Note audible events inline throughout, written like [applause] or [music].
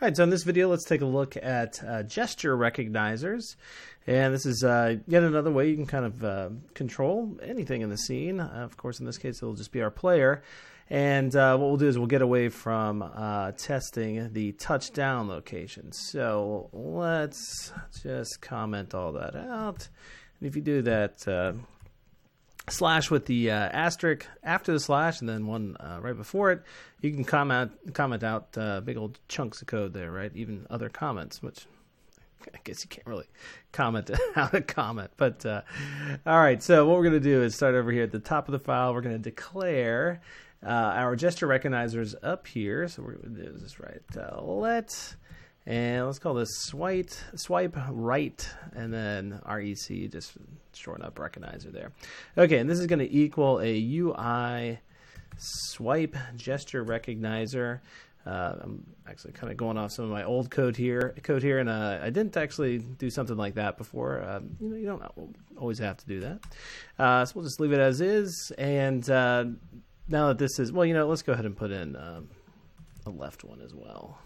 All right, so in this video, let's take a look at uh, gesture recognizers. And this is uh, yet another way you can kind of uh, control anything in the scene. Uh, of course, in this case, it'll just be our player. And uh, what we'll do is we'll get away from uh, testing the touchdown location. So let's just comment all that out. And if you do that slash with the uh, asterisk after the slash and then one uh, right before it, you can comment comment out uh, big old chunks of code there, right? Even other comments, which I guess you can't really comment [laughs] out a comment. But uh, all right, so what we're going to do is start over here at the top of the file. We're going to declare uh, our gesture recognizers up here. So we're going to do this right uh, let and let's call this swipe swipe right and then REC just shorten up recognizer there. Okay, and this is going to equal a UI swipe gesture recognizer. Uh, I'm actually kind of going off some of my old code here, code here, and uh, I didn't actually do something like that before. Um, you know, you don't always have to do that. Uh, so we'll just leave it as is. And uh, now that this is, well, you know, let's go ahead and put in um, a left one as well.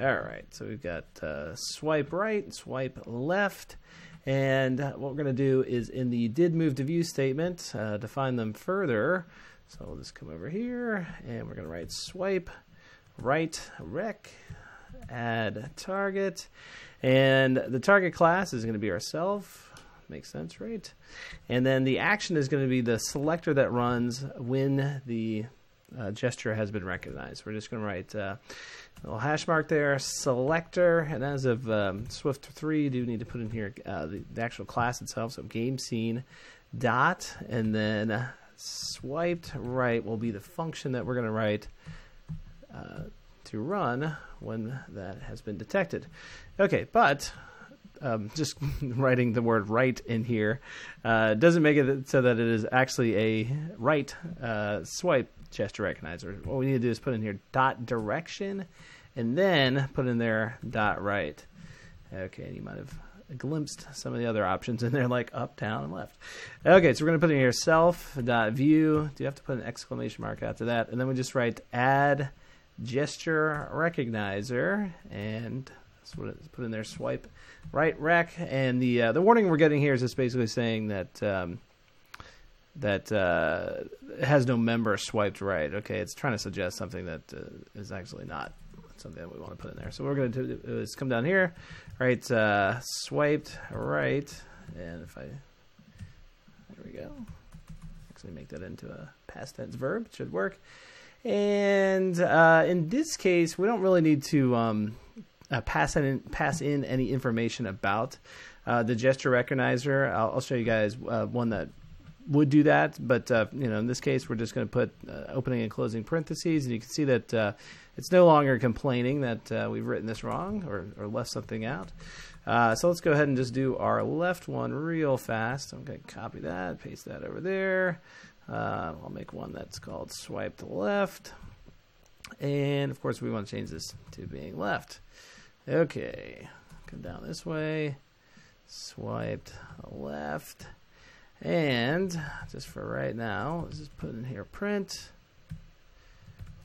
All right, so we've got uh, swipe right, swipe left. And what we're going to do is in the did move to view statement, uh, define them further. So we'll just come over here and we're going to write swipe right rec add target. And the target class is going to be ourself. Makes sense, right? And then the action is going to be the selector that runs when the uh, gesture has been recognized. We're just going to write uh, a little hash mark there, selector, and as of um, Swift 3, do need to put in here uh, the, the, actual class itself, so game scene dot, and then swiped right will be the function that we're going to write uh, to run when that has been detected. Okay, but um, just [laughs] writing the word right in here uh, doesn't make it so that it is actually a right uh, swipe gesture recognizer. What we need to do is put in here dot direction and then put in there dot right. Okay, and you might have glimpsed some of the other options in there, like up, down, and left. Okay, so we're going to put in here self dot view. Do you have to put an exclamation mark after that? And then we just write add gesture recognizer, and put in there. Swipe right rec, and the uh, the warning we're getting here is just basically saying that. Um, that uh, has no member swiped right. Okay, it's trying to suggest something that uh, is actually not something that we want to put in there. So we're going to do is come down here, right, uh, swiped right, and if I, there we go, actually make that into a past tense verb, it should work. And uh, in this case, we don't really need to um, uh, pass in pass in any information about uh, the gesture recognizer. I'll, I'll, show you guys one that would do that, but uh, you know, in this case, we're just going to put uh, opening and closing parentheses, and you can see that uh, it's no longer complaining that uh, we've written this wrong or, or left something out. Uh, so let's go ahead and just do our left one real fast. I'm going to copy that, paste that over there. Uh, I'll make one that's called swiped left, and of course, we want to change this to being left. Okay, come down this way, swiped left. And just for right now, let's just put in here print.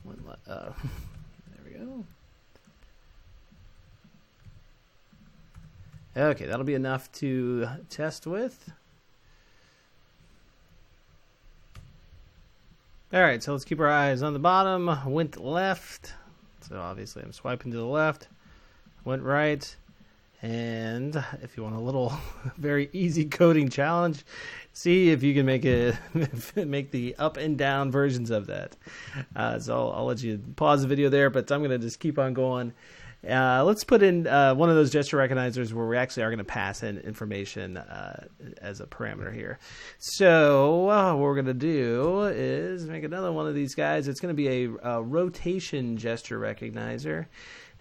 One, uh, [laughs] there we go. Okay, that'll be enough to test with. All right, so let's keep our eyes on the bottom. Went left. So obviously I'm swiping to the left. Went right. And if you want a little [laughs] very easy coding challenge, see if you can make it [laughs] make the up and down versions of that. Uh, so I'll, I'll, let you pause the video there, but I'm going to just keep on going. Uh, let's put in uh, one of those gesture recognizers where we actually are going to pass in information uh, as a parameter here. So uh, what we're going to do is make another one of these guys. It's going to be a, a rotation gesture recognizer.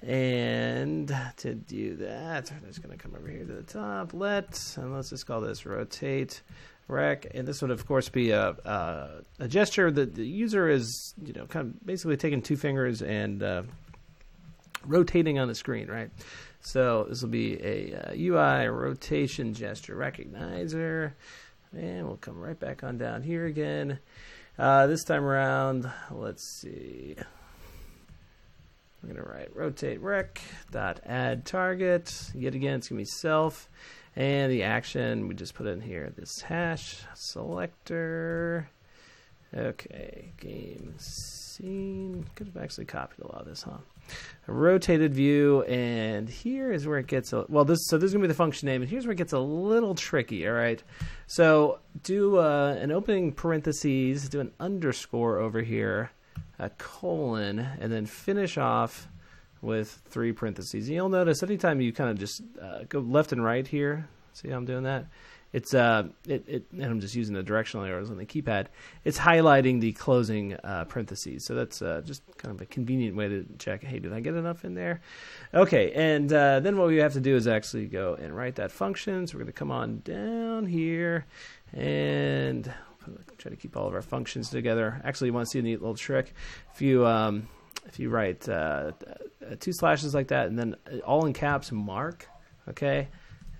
And to do that, I'm just going to come over here to the top. Let's, and let's just call this rotate rec. And this would, of course, be a, a, a gesture that the user is, you know, kind of basically taking two fingers and uh, rotating on the screen, right? So this will be a uh, UI rotation gesture recognizer. And we'll come right back on down here again. Uh, this time around, let's see. We're going to write rotate rec dot add target. Yet again, it's going to be self. And the action, we just put in here this hash selector. Okay, game scene. Could have actually copied a lot of this, huh? A rotated view, and here is where it gets a well. This so this is gonna be the function name, and here's where it gets a little tricky. All right, so do uh, an opening parentheses, do an underscore over here, a colon, and then finish off with three parentheses. You'll notice anytime you kind of just uh, go left and right here, see how I'm doing that? It's uh, it, it and I'm just using the directional arrows on the keypad. It's highlighting the closing uh, parentheses, so that's uh, just kind of a convenient way to check. Hey, did I get enough in there? Okay, and uh, then what we have to do is actually go and write that function. So we're going to come on down here and try to keep all of our functions together. Actually, you want to see a neat little trick? If you um, if you write uh, two slashes like that and then all in caps mark, okay,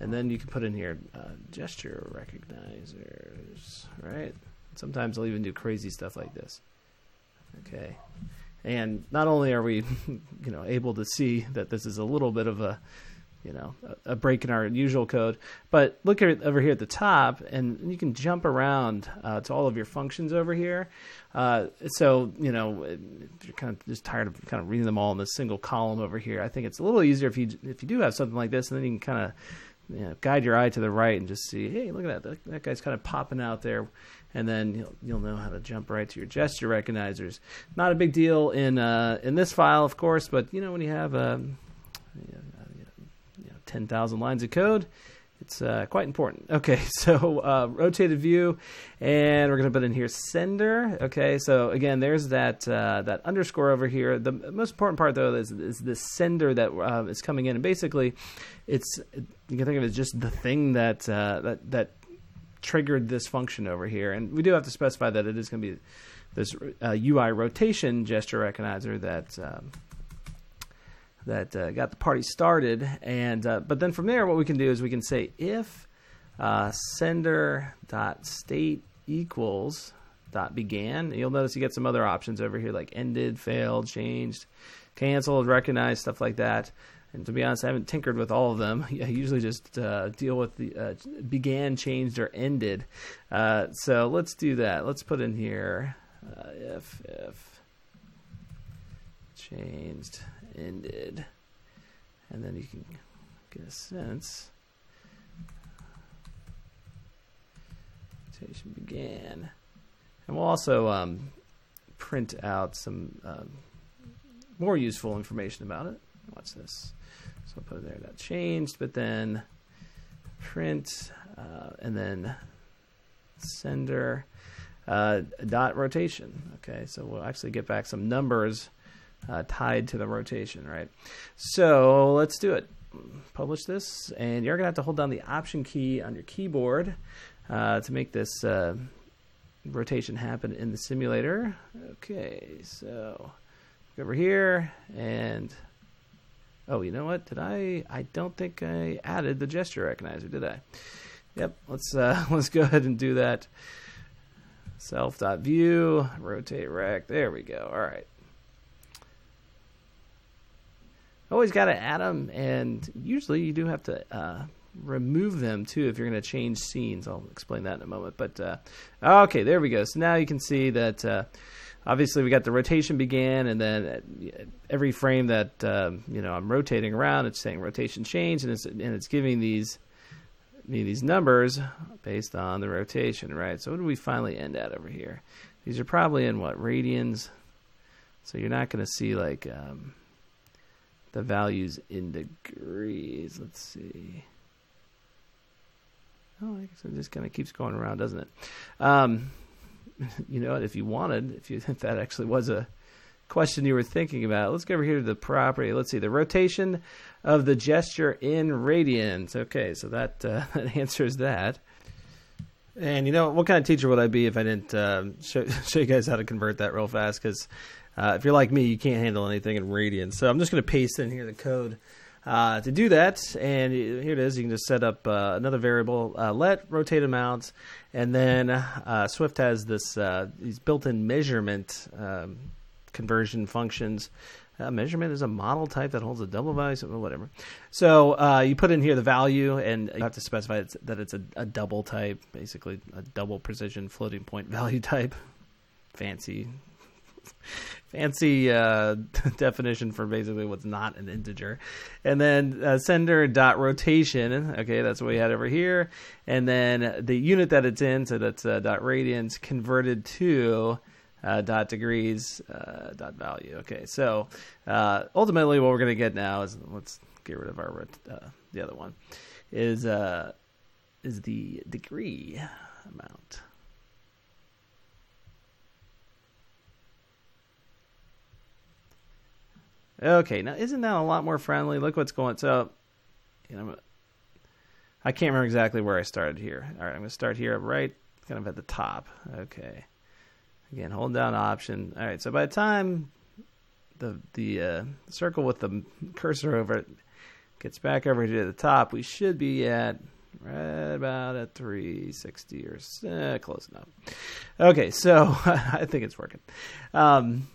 and then you can put in here uh, gesture recognizers, right? Sometimes I'll even do crazy stuff like this, okay. And not only are we, [laughs] you know, able to see that this is a little bit of a you know a, a, break in our usual code. But look at over here at the top, and you can jump around uh, to all of your functions over here. Uh, so you know if you're kind of just tired of kind of reading them all in a single column over here, I think it's a little easier if you if you do have something like this, and then you can kind of you know, guide your eye to the right and just see, hey, look at that, that, guy's kind of popping out there, and then you'll, you'll know how to jump right to your gesture recognizers. Not a big deal in uh, in this file, of course, but you know when you have um, 10,000 lines of code. It's uh, quite important. [laughs] Okay, so uh, rotated view, and we're going to put in here sender. Okay, so again, there's that uh, that underscore over here. The most important part though is, is the sender that uh, is coming in, and basically, it's you can think of it as just the thing that uh, that that triggered this function over here, and we do have to specify that it is going to be this UI uh, rotation gesture recognizer that. Um, that uh, got the party started. And uh, but then from there, what we can do is we can say if uh, sender dot state equals dot began. You'll notice you get some other options over here like ended, failed, changed, canceled, recognized, stuff like that. And to be honest, I haven't tinkered with all of them. [laughs] I usually just uh, deal with the uh, began, changed, or ended. Uh, so let's do that. Let's put in here uh, if if changed ended. And then you can get a sense. Rotation began. And we'll also um, print out some um, more useful information about it. Watch this. So I'll put it there that changed, but then print uh, and then sender uh, dot rotation. Okay, so we'll actually get back some numbers uh, tied to the rotation, right? So let's do it. Publish this, and you're going to have to hold down the Option key on your keyboard uh, to make this uh, rotation happen in the simulator. Okay, so over here, and oh, you know what? Did I? I don't think I added the gesture recognizer, did I? Yep. Let's uh, [laughs] let's go ahead and do that. Self.view, rotate rec. There we go. All right always got to add them, and usually you do have to uh, remove them too if you're going to change scenes. I'll explain that in a moment. But uh, okay, there we go. So now you can see that uh, obviously we got the rotation began, and then every frame that um, you know I'm rotating around, it's saying rotation change, and it's and it's giving these me these numbers based on the rotation, right? So what do we finally end at over here? These are probably in what radians. So you're not going to see like um, the values in degrees. Let's see. Oh, I guess it just kind of keeps going around, doesn't it? Um, [laughs] you know, if you wanted, if you [laughs] that actually was a question you were thinking about, let's go over here to the property. Let's see the rotation of the gesture in radians. Okay, so that uh, [laughs] that answers that. And you know, what kind of teacher would I be if I didn't uh, show, show you guys how to convert that real fast? Because uh, if you're like me, you can't handle anything in radians. So I'm just going to paste in here the code uh, to do that. And here it is. You can just set up uh, another variable, uh, let rotate amount, and then uh, Swift has this uh, these built-in measurement um, conversion functions. Uh, measurement is a model type that holds a double value, so whatever. So uh, you put in here the value, and you have to specify it's, that it's a, a, double type, basically a double precision floating point [laughs] value type. Fancy, [laughs] fancy uh, [laughs] definition for basically what's not an integer. And then uh, sender dot rotation. Okay, that's what we had over here. And then the unit that it's in, so that's uh, dot radians converted to. Uh, dot degrees uh, dot value. Okay, so uh, ultimately, what we're going to get now is let's get rid of our uh, the other one is is the degree amount. Okay, now isn't that a lot more friendly? Look what's going. So, you know, I can't remember exactly where I started here. All right, I'm going to start here, right, kind of at the top. Okay. Again, hold down Option. All right, so by the time the the uh, circle with the cursor over it gets back over to the top, we should be at right about at 360 or uh, close enough. Okay, so [laughs] I think it's working. Um,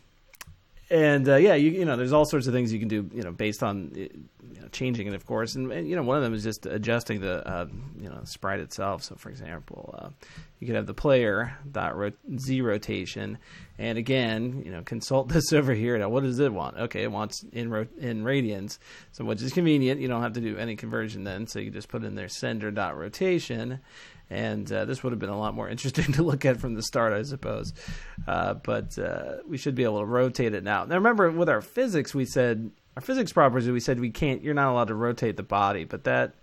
and uh, yeah, you you know, there's all sorts of things you can do, you know, based on you know, changing it, of course. And, and, you know, one of them is just adjusting the uh, you know sprite itself. So, for example, uh, you could have the player dot ro- z rotation, and again, you know, consult [laughs] this over here. Now, what does it want? Okay, it wants in ro- in radians, so which is convenient. You don't have to do any conversion then, so you just put in there sender dot rotation, and uh, this would have been a lot more interesting [laughs] to look at from the start, I suppose. Uh, but uh, we should be able to rotate it now. Now, remember with our physics, we said our physics properties, we said we can't. You're not allowed to rotate the body, but that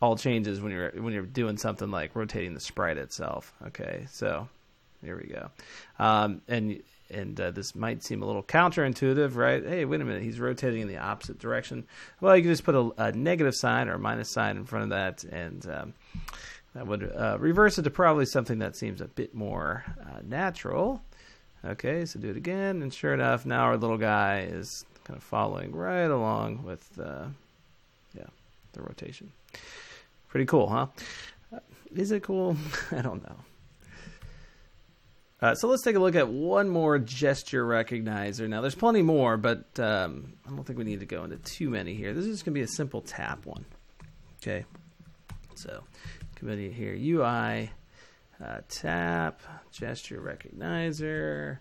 all changes when you're when you're doing something like rotating the sprite itself. Okay, so here we go, um, and and uh, this might seem a little counterintuitive, right? Hey, wait a minute, he's rotating in the opposite direction. Well, you can just put a, a negative sign or a minus sign in front of that, and um, that would uh, reverse it to probably something that seems a bit more uh, natural. Okay, so do it again, and sure enough, now our little guy is kind of following right along with, uh, yeah, the rotation. Pretty cool, huh? Uh, is it cool? [laughs] I don't know. Uh, so let's take a look at one more gesture recognizer. Now, there's plenty more, but um, I don't think we need to go into too many here. This is going to be a simple tap one. Okay, so committee here UI uh, tap gesture recognizer.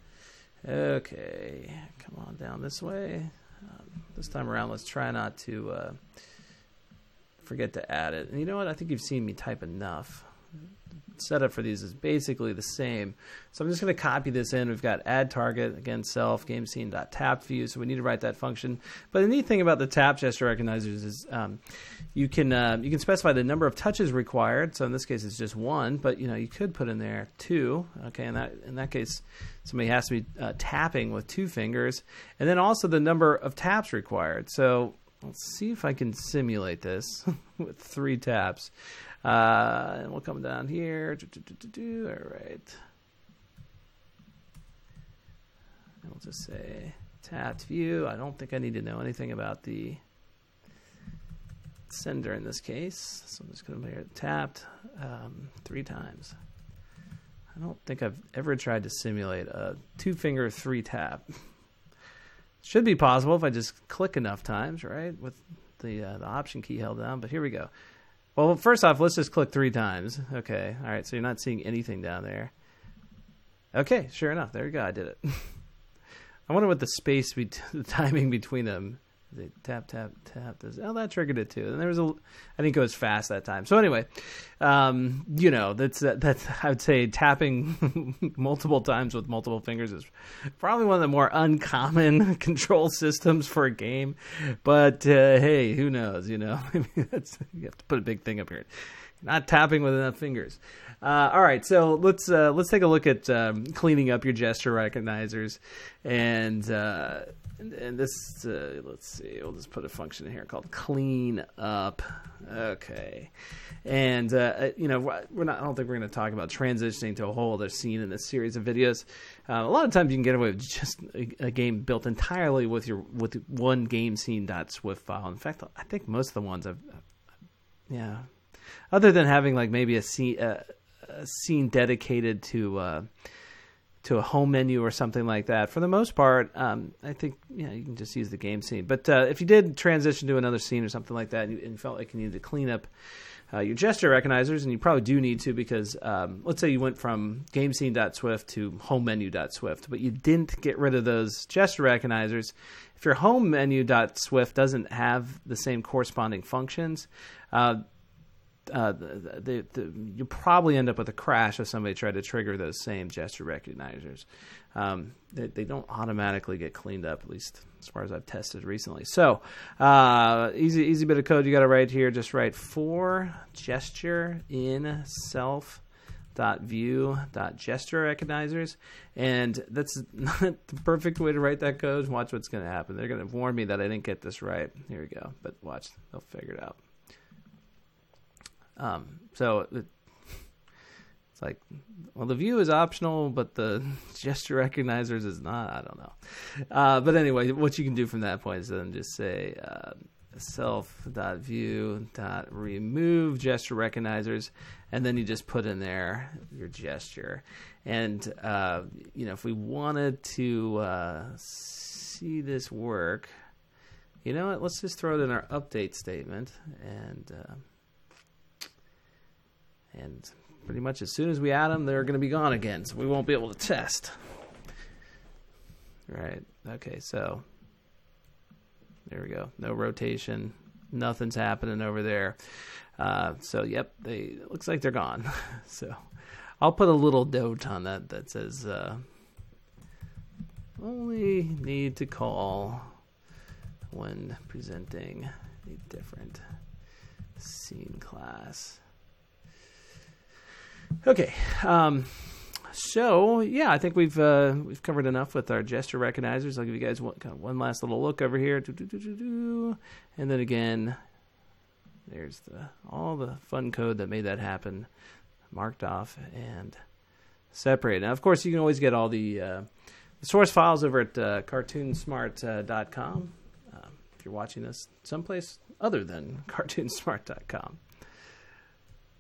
Okay, come on down this way. Um, this time around, let's try not to uh, forget to add it. And you know what? I think you've seen me type enough setup for these is basically the same. So I'm just going to copy this in. We've got add target, again, self, game scene dot tap view. So we need to write that function. But the neat thing about the tap gesture recognizers is um, you can uh, you can specify the number of touches required. So in this case, it's just one, but you know you could put in there two. Okay, in that in that case, somebody has to be uh, tapping with two fingers, and then also the number of taps required. So let's see if I can simulate this [laughs] with three taps. Uh, and we'll come down here. All right. And we'll just say tapped view. I don't think I need to know anything about the sender in this case. So I'm just going to here tapped um, three times. I don't think I've ever tried to simulate a two finger three tap. [laughs] Should be possible if I just click enough times, right? With the uh, the option key held down. But here we go. Well, first off, let's just click three times. Okay. All right. So you're not seeing anything down there. Okay. Sure enough. There you go. I did it. [laughs] I wonder what the space, be- [laughs] the timing between them they tap tap tap? This oh that triggered it too. And there was a i think it was fast that time. So anyway um, you know that's that's i would say tapping [laughs] multiple times with multiple fingers is probably one of the more uncommon [laughs] control systems for a game. But uh, hey who knows you know? [laughs] That's you have to put a big thing up here not tapping with enough fingers uh, all right, so let's uh, let's take a look at um, cleaning up your gesture recognizers, and uh, and, this, uh, let's see, we'll just put a function in here called clean up. Okay. And, uh, uh you know, we're not, I don't think we're going to talk about transitioning to a whole other scene in this series of videos. A lot of times you can get away with just a, a, game built entirely with your, with one game scene dot Swift file. In fact, I think most of the ones I've yeah, other than having like maybe a scene, uh, a scene dedicated to, uh, to a home menu or something like that. For the most part, um, I think you, know, you can just use the game scene. But uh, if you did transition to another scene or something like that, and you, and felt like you needed to clean up uh, your gesture recognizers, and you probably do need to because um, let's say you went from game GameScene.Swift to HomeMenu.Swift, but you didn't get rid of those gesture recognizers. If your HomeMenu.Swift doesn't have the same corresponding functions, uh, uh, the, the, the, you probably end up with a crash if somebody tried to trigger those same gesture recognizers. Um, they, they, don't automatically get cleaned up, at least as far as I've tested recently. So, uh, easy easy bit of code you got to write here. Just write for gesture in self dot view dot gesture recognizers. And that's not [laughs] the perfect way to write that code. Watch what's going to happen. They're going to warn me that i didn't get this right. Here we go. But watch. They'll figure it out um, so it, it's like, well, the view is optional, but the [laughs] gesture recognizers is not. I don't know. Uh, but anyway, what you can do from that point is then just say uh, self.view.remove gesture recognizers, and then you just put in there your gesture. And, uh, you know, if we wanted to uh, see this work, you know what? Let's just throw it in our update statement and uh, and pretty much as soon as we add them, they're going to be gone again, so we won't be able to test. Right. Okay, so there we go. No rotation. Nothing's happening over there. Uh, so yep, they looks like they're gone. [laughs] so I'll put a little note on that that says uh, only need to call when presenting a different scene class. Okay. Um, so yeah, I think we've uh, we've covered enough with our gesture recognizers. I'll give you guys one, kind of one last little look over here, and then again, there's the all the fun code that made that happen, marked off and separated. Now, of course, you can always get all the, uh, the source files over at uh, cartoonsmart.com uh, if you're watching this someplace other than [laughs] cartoonsmart.com.